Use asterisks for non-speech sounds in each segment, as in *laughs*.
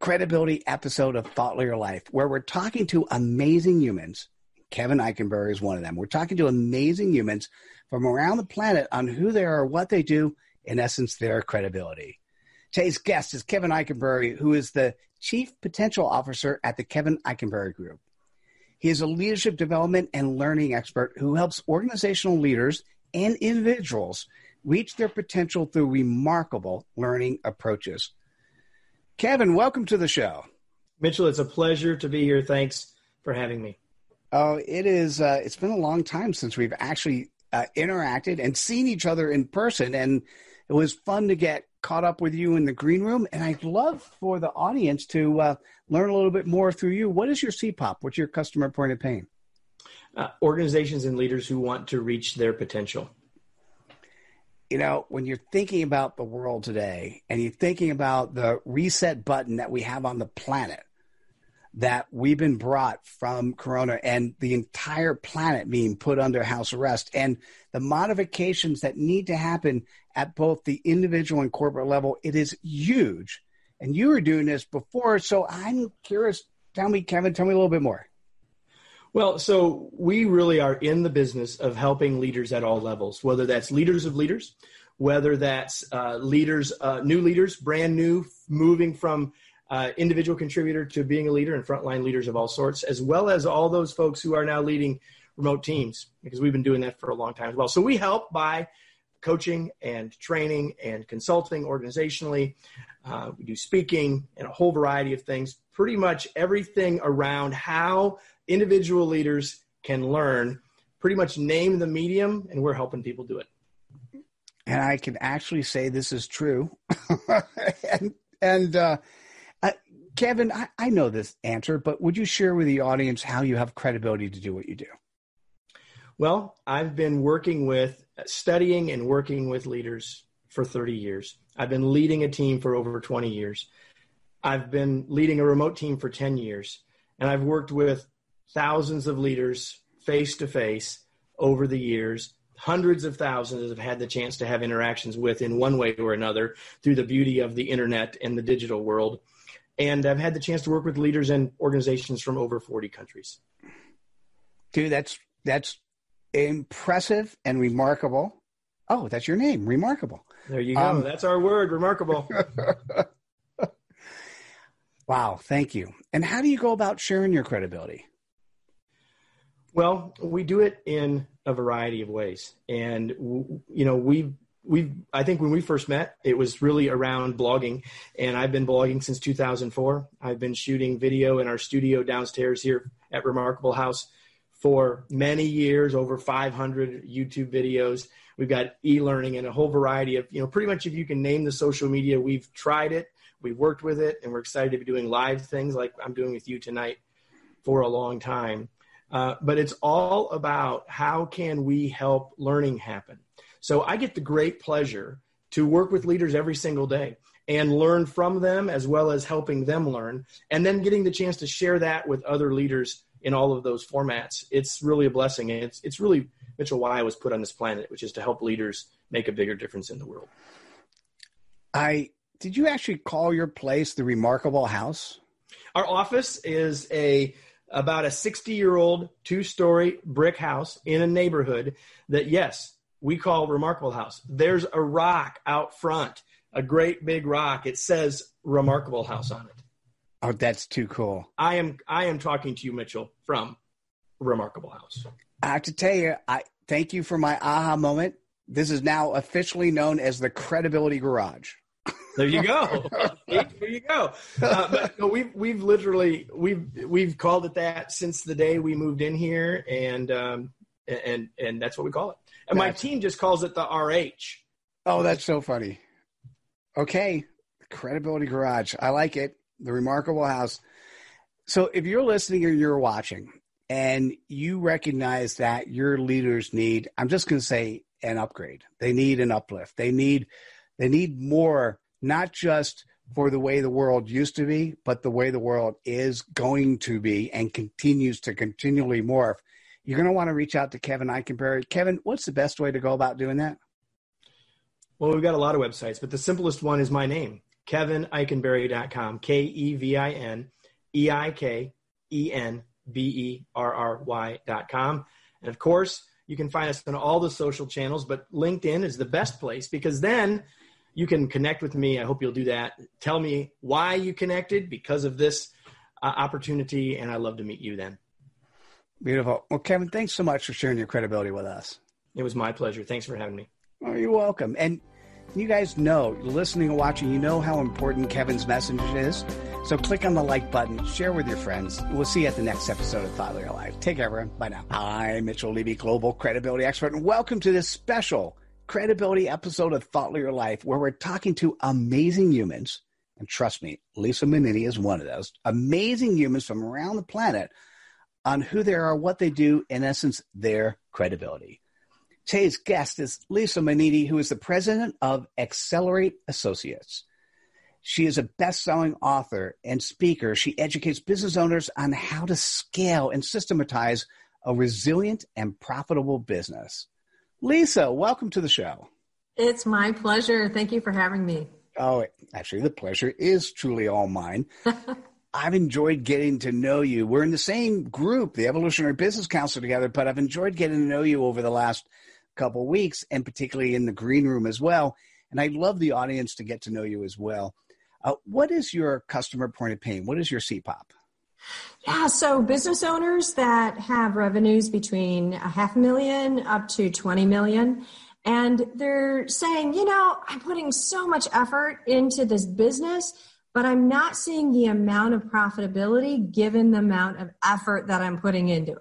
credibility episode of Thought Leader Life, where we're talking to amazing humans. Kevin Eikenberry is one of them. We're talking to amazing humans from around the planet on who they are, what they do, in essence, their credibility. Today's guest is Kevin Eikenberry, who is the Chief Potential Officer at the Kevin Eikenberry Group. He is a leadership development and learning expert who helps organizational leaders and individuals reach their potential through remarkable learning approaches. Kevin, welcome to the show. Mitchell, it's a pleasure to be here. Thanks for having me. Oh, it is. Uh, it's been a long time since we've actually uh, interacted and seen each other in person, and it was fun to get caught up with you in the green room. And I'd love for the audience to uh, learn a little bit more through you. What is your CPOP? What's your customer point of pain? Uh, organizations and leaders who want to reach their potential you know, when you're thinking about the world today and you're thinking about the reset button that we have on the planet, that we've been brought from Corona and the entire planet being put under house arrest, and the modifications that need to happen at both the individual and corporate level, it is huge. And you were doing this before, so I'm curious. Tell me, Kevin, tell me a little bit more. Well, so we really are in the business of helping leaders at all levels, whether that's leaders of leaders, whether that's uh, leaders, uh, new leaders, brand new, moving from uh, individual contributor to being a leader and frontline leaders of all sorts, as well as all those folks who are now leading remote teams, because we've been doing that for a long time as well. So we help by coaching and training and consulting organizationally. Uh, we do speaking and a whole variety of things, pretty much everything around how individual leaders can learn, pretty much name the medium, and we're helping people do it. And I can actually say this is true. *laughs* and and uh, uh, Kevin, I, I know this answer, but would you share with the audience how you have credibility to do what you do? Well, I've been working with, studying and working with leaders for 30 years. I've been leading a team for over 20 years. I've been leading a remote team for 10 years. And I've worked with thousands of leaders face to face over the years. Hundreds of thousands have had the chance to have interactions with in one way or another through the beauty of the internet and the digital world. And I've had the chance to work with leaders and organizations from over 40 countries. Dude, that's that's impressive and remarkable. Oh, that's your name, remarkable. There you go. Um, that's our word, remarkable. *laughs* wow, thank you. And how do you go about sharing your credibility? Well, we do it in a variety of ways, and you know we we I think when we first met, it was really around blogging, and I've been blogging since 2004. I've been shooting video in our studio downstairs here at Remarkable House for many years, over 500 YouTube videos. We've got e-learning and a whole variety of you know pretty much if you can name the social media, we've tried it, we've worked with it, and we're excited to be doing live things like I'm doing with you tonight for a long time. Uh, but it's all about how can we help learning happen. So I get the great pleasure to work with leaders every single day and learn from them as well as helping them learn and then getting the chance to share that with other leaders in all of those formats it's really a blessing and it's, it's really mitchell why i was put on this planet which is to help leaders make a bigger difference in the world i did you actually call your place the Remarkable House? Our office is a about a 60 year old two story brick house in a neighborhood that, yes, we call Remarkable House. There's a rock out front, a great big rock. It says Remarkable House on it. Oh, that's too cool. I am I am talking to you, Mitchell, from Remarkable House. I have to tell you, I thank you for my aha moment. This is now officially known as the Credibility Garage. There you go. *laughs* there you go. Uh, but no, we've we've literally we've we've called it that since the day we moved in here, and um, and and that's what we call it. And my team just calls it the RH. Oh, that's so funny. Okay, Credibility Garage. I like it. The Remarkable House. So if you're listening or you're watching and you recognize that your leaders need, I'm just going to say an upgrade. They need an uplift. They need they need more not just for the way the world used to be, but the way the world is going to be and continues to continually morph. You're going to want to reach out to Kevin Eikenberry. Kevin, what's the best way to go about doing that? Well, we've got a lot of websites, but the simplest one is my name, kevineikenberry.com, K E V I N E I K E N B E R R Y.com. And of course, you can find us on all the social channels, but LinkedIn is the best place because then – you can connect with me. I hope you'll do that. Tell me why you connected because of this uh, opportunity, and I'd love to meet you then. Beautiful. Well, Kevin, thanks so much for sharing your credibility with us. It was my pleasure. Thanks for having me. Oh, you're welcome. And you guys know, listening and watching, you know how important Kevin's message is. So click on the like button, share with your friends. We'll see you at the next episode of Thought Leader Live. Take care, everyone. Bye now. I'm Mitchell Levy, Global Credibility Expert, and welcome to this special credibility episode of Thought Leader Life where we're talking to amazing humans. And trust me, Lisa Manini is one of those amazing humans from around the planet on who they are, what they do, in essence, their credibility. Today's guest is Lisa Manini, who is the president of Excellerate Associates. She is a best selling author and speaker. She educates business owners on how to scale and systematize a resilient and profitable business. Lisa, welcome to the show. It's my pleasure. Thank you for having me. Oh, actually, the pleasure is truly all mine. *laughs* I've enjoyed getting to know you. We're in the same group, the Evolutionary Business Council, together, but I've enjoyed getting to know you over the last couple weeks, and particularly in the green room as well. And I'd love the audience to get to know you as well. Uh, what is your customer point of pain? What is your CPOP? Yeah, so business owners that have revenues between a half million up to 20 million, and they're saying, you know, I'm putting so much effort into this business, but I'm not seeing the amount of profitability given the amount of effort that I'm putting into it.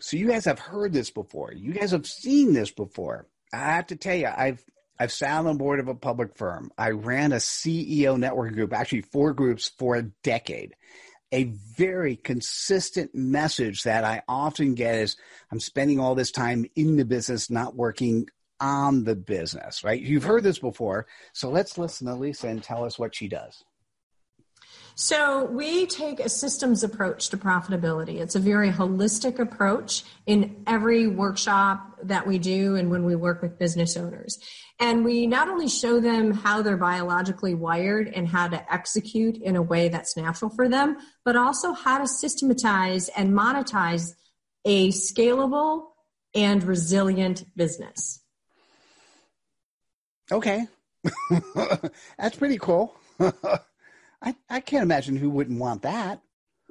So you guys have heard this before. You guys have seen this before. I have to tell you, I've I've sat on the board of a public firm. I ran a CEO networking group, actually four groups for a decade. A very consistent message that I often get is I'm spending all this time in the business, not working on the business, right? You've heard this before. So let's listen to Lisa and tell us what she does. So, we take a systems approach to profitability. It's a very holistic approach in every workshop that we do and when we work with business owners. And we not only show them how they're biologically wired and how to execute in a way that's natural for them, but also how to systematize and monetize a scalable and resilient business. Okay. *laughs* that's pretty cool. *laughs* I, I can't imagine who wouldn't want that.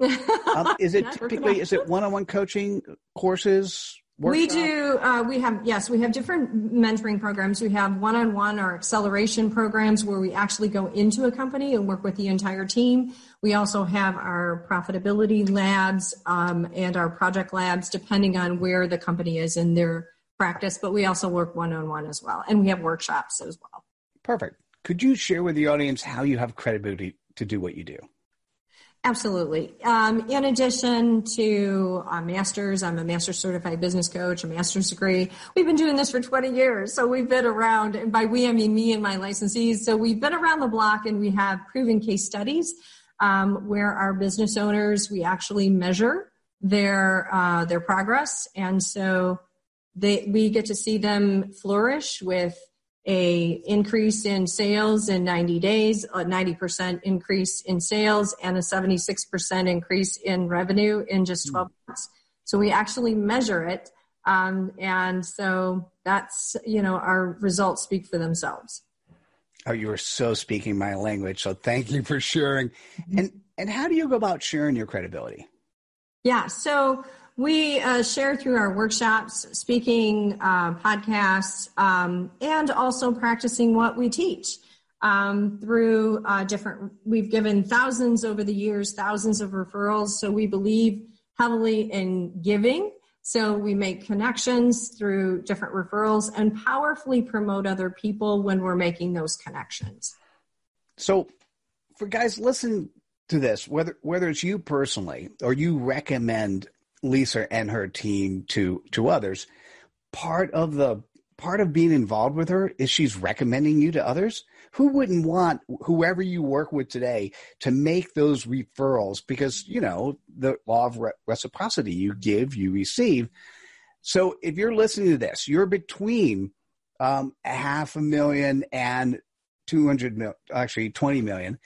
*laughs* um, is it typically is it one-on-one coaching courses Workshop? We do. Uh, we have yes, we have different mentoring programs. We have one-on-one or acceleration programs where we actually go into a company and work with the entire team. We also have our profitability labs um, and our project labs, depending on where the company is in their practice. But we also work one-on-one as well, and we have workshops as well. Perfect. Could you share with the audience how you have credibility to do what you do? Absolutely. Um, in addition to a master's, I'm a master's certified business coach, a master's degree. We've been doing this for 20 years. So we've been around, and by we, I mean me and my licensees. So we've been around the block and we have proven case studies um, where our business owners, we actually measure their, uh, their progress. And so they, we get to see them flourish with a increase in sales in 90 days, a 90% increase in sales, and a 76% increase in revenue in just 12 months. So we actually measure it. Um, and so that's, you know, our results speak for themselves. Oh, you are so speaking my language. So thank you for sharing. And and how do you go about sharing your credibility? Yeah, so we uh, share through our workshops, speaking, uh, podcasts, um, and also practicing what we teach um, through uh, different. We've given thousands over the years, thousands of referrals. So we believe heavily in giving. So we make connections through different referrals and powerfully promote other people when we're making those connections. So, for guys, listen to this. Whether whether it's you personally or you recommend Lisa and her team to to others. Part of the part of being involved with her is she's recommending you to others. Who wouldn't want whoever you work with today to make those referrals? Because you know the law of reciprocity: you give, you receive. So if you're listening to this, you're between um, a half a million and 200 mil, actually 20 million.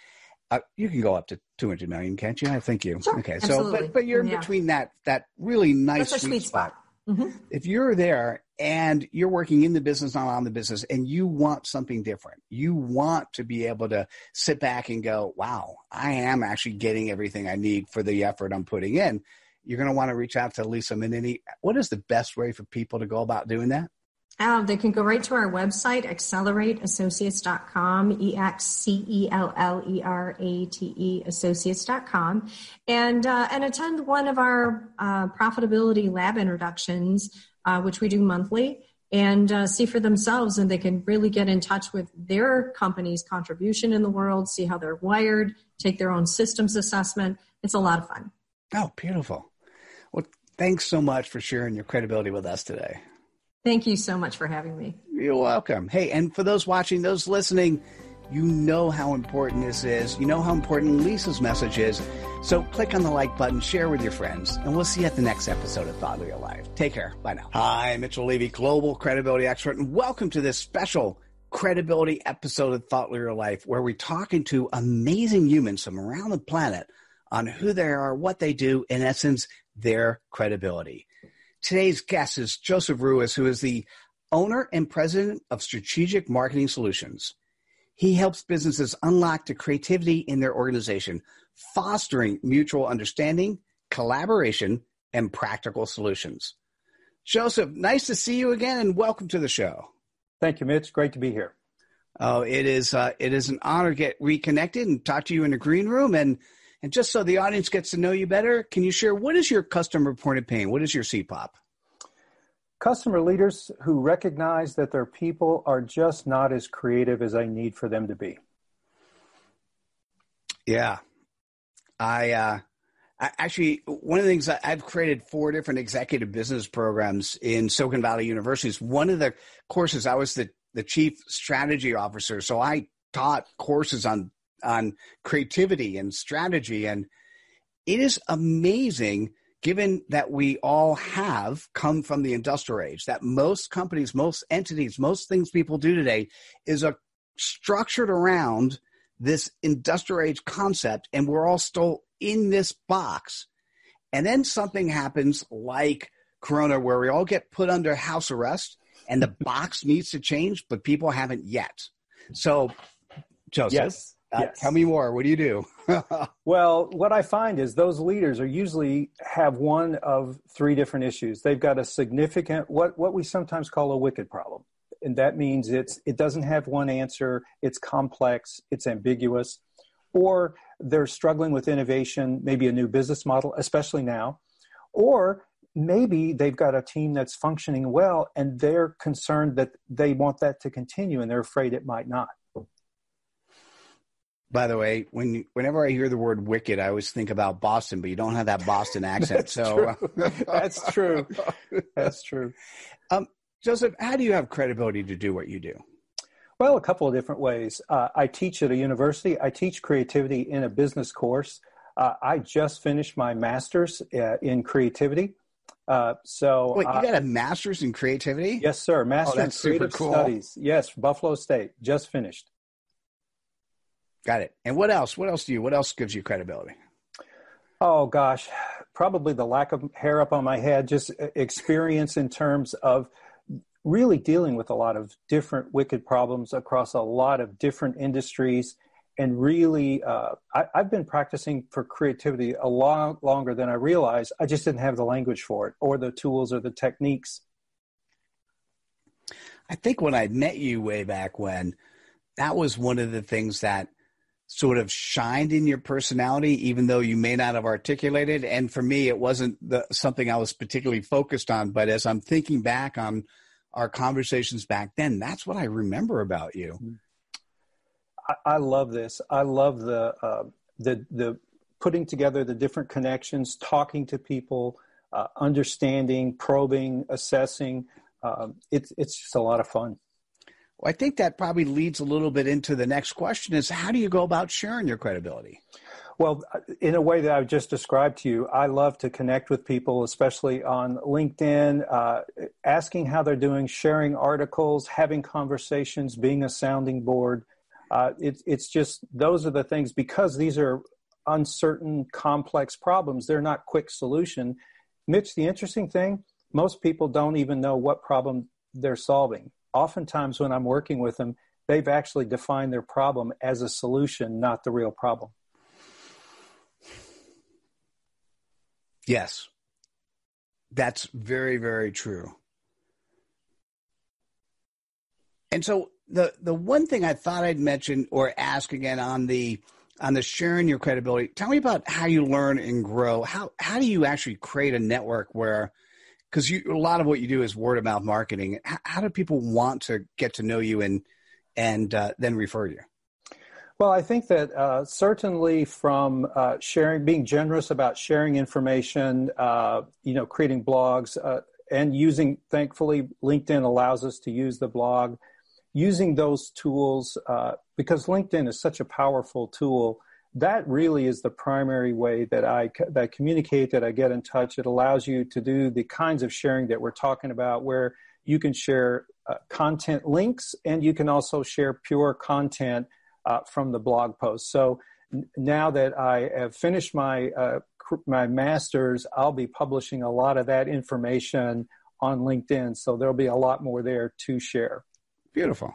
Uh, you can go up to 200 million, can't you? I think you. Sure, okay. Absolutely. So, but, but you're yeah. between that, that really nice sweet, sweet, spot. spot. Mm-hmm. If you're there and you're working in the business, not on the business, and you want something different, you want to be able to sit back and go, wow, I am actually getting everything I need for the effort I'm putting in. You're going to want to reach out to Lisa Menini. What is the best way for people to go about doing that? Uh, they can go right to our website, excellerateassociates.com, E X C E L L E R A T E associates.com, and, uh, and attend one of our uh, profitability lab introductions, uh, which we do monthly, and uh, see for themselves. And they can really get in touch with their company's contribution in the world, see how they're wired, take their own systems assessment. It's a lot of fun. Oh, beautiful. Well, thanks so much for sharing your credibility with us today. Thank you so much for having me. You're welcome. Hey, and for those watching, those listening, you know how important this is. You know how important Lisa's message is. So click on the like button, share with your friends, and we'll see you at the next episode of Thought Leader Live. Take care. Bye now. Hi, I'm Mitchell Levy, global credibility expert, and welcome to this special credibility episode of Thought Leader Life, where we're talking to amazing humans from around the planet on who they are, what they do, in essence, their credibility. Today's guest is Joseph Ruiz, who is the owner and president of Strategic Marketing Solutions. He helps businesses unlock the creativity in their organization, fostering mutual understanding, collaboration, and practical solutions. Joseph, nice to see you again and welcome to the show. Thank you, Mitch. Great to be here. Oh, it is uh, it is an honor to get reconnected and talk to you in the green room and and just so the audience gets to know you better, can you share what is your customer reported pain? What is your CPOP? Customer leaders who recognize that their people are just not as creative as I need for them to be. Yeah. I, uh, I actually, one of the things I've created four different executive business programs in Silicon Valley universities. One of the courses, I was the, the chief strategy officer. So I taught courses on on creativity and strategy. And it is amazing, given that we all have come from the industrial age, that most companies, most entities, most things people do today is a structured around this industrial age concept, and we're all still in this box. And then something happens like Corona, where we all get put under house arrest, and the *laughs* box needs to change, but people haven't yet. So, Joseph, yes. Uh, yes. Tell me more. What do you do? *laughs* well, what I find is those leaders are usually have one of three different issues. They've got a significant what what we sometimes call a wicked problem, and that means it's it doesn't have one answer. It's complex. It's ambiguous, or they're struggling with innovation, maybe a new business model, especially now, or maybe they've got a team that's functioning well and they're concerned that they want that to continue and they're afraid it might not by the way, when whenever I hear the word "wicked," I always think about Boston, but you don't have that Boston *laughs* accent. so true. *laughs* that's true. That's true. Um, Joseph, how do you have credibility to do what you do? Well, a couple of different ways. Uh, I teach at a university. I teach creativity in a business course. Uh, I just finished my master's uh, in creativity, Uh, so, wait, you uh, got a master's in creativity? Yes, sir. Master oh, in Creative cool. Studies. Yes, Buffalo State. Just finished. Got it. And what else? What else do you? What else gives you credibility? Oh gosh, probably the lack of hair up on my head. Just experience in terms of really dealing with a lot of different wicked problems across a lot of different industries and really uh, I, have been practicing for creativity a lot longer than i realized i just didn't have the language for it or the tools or the techniques i think when i met you way back when that was one of the things that sort of shined in your personality even though you may not have articulated and for me it wasn't the, something i was particularly focused on but as i'm thinking back on our conversations back then that's what i remember about you mm-hmm I, I love this. I love the uh, the the putting together the different connections, talking to people, uh, understanding, probing, assessing. Um, it's it's just a lot of fun. Well, I think that probably leads a little bit into the next question: is how do you go about sharing your credibility? Well, in a way that I've just described to you, I love to connect with people, especially on LinkedIn, uh, asking how they're doing, sharing articles, having conversations, being a sounding board. Uh, it's it's just those are the things because these are uncertain, complex problems. They're not quick solution. Mitch, the interesting thing, most people don't even know what problem they're solving. Oftentimes, when I'm working with them, they've actually defined their problem as a solution, not the real problem. Yes, that's very, very true. And so the the one thing I thought I'd mention or ask again on the on the sharing your credibility. Tell me about how you learn and grow. How how do you actually create a network where because a lot of what you do is word of mouth marketing. How, how do people want to get to know you and and uh, then refer you? Well, I think that uh, certainly from uh, sharing, being generous about sharing information, uh, you know, creating blogs, uh, and using, thankfully, LinkedIn allows us to use the blog using those tools uh, because LinkedIn is such a powerful tool. That really is the primary way that I that I communicate, that I get in touch. It allows you to do the kinds of sharing that we're talking about, where you can share uh, content links and you can also share pure content uh, from the blog post. So n- now that I have finished my uh, my master's, I'll be publishing a lot of that information on LinkedIn. So there'll be a lot more there to share. Beautiful.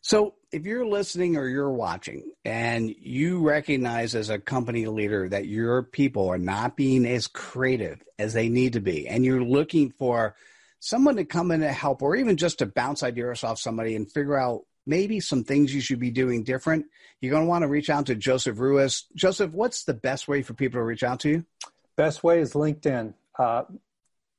So, if you're listening or you're watching and you recognize as a company leader that your people are not being as creative as they need to be, and you're looking for someone to come in and help, or even just to bounce ideas off somebody and figure out maybe some things you should be doing different, you're going to want to reach out to Joseph Ruiz. Joseph, what's the best way for people to reach out to you? Best way is LinkedIn. Uh,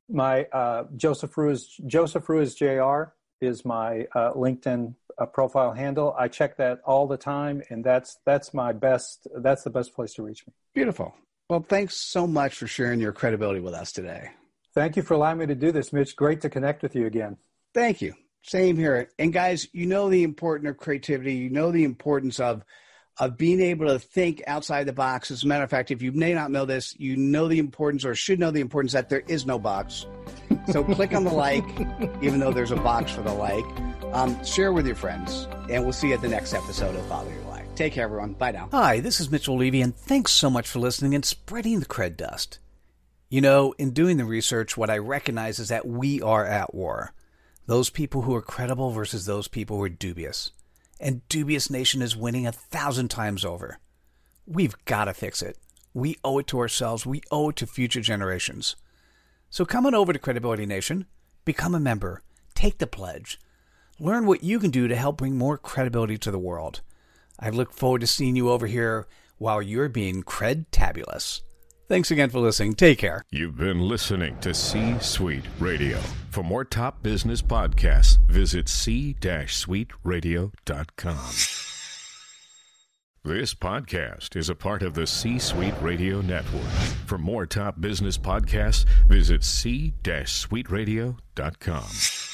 my uh, Joseph Ruiz, Joseph Ruiz Jr is my uh, LinkedIn uh, profile handle. I check that all the time, and that's that's my best. That's the best place to reach me. Beautiful. Well, thanks so much for sharing your credibility with us today. Thank you for allowing me to do this, Mitch. Great to connect with you again. Thank you. Same here. And guys, you know the importance of creativity. You know the importance of of being able to think outside the box. As a matter of fact, if you may not know this, you know the importance or should know the importance that there is no box. So *laughs* click on the like, even though there's a box for the like. Um, share with your friends, and we'll see you at the next episode of Follow Your Life. Take care, everyone. Bye now. Hi, this is Mitchell Levy, and thanks so much for listening and spreading the cred dust. You know, in doing the research, what I recognize is that we are at war. Those people who are credible versus those people who are dubious. And Dubious Nation is winning a thousand times over. We've got to fix it. We owe it to ourselves. We owe it to future generations. So come on over to Credibility Nation, become a member, take the pledge, learn what you can do to help bring more credibility to the world. I look forward to seeing you over here while you're being cred tabulous. Thanks again for listening. Take care. You've been listening to C Suite Radio. For more top business podcasts, visit c-suiteradio.com. This podcast is a part of the C Suite Radio Network. For more top business podcasts, visit c-suiteradio.com.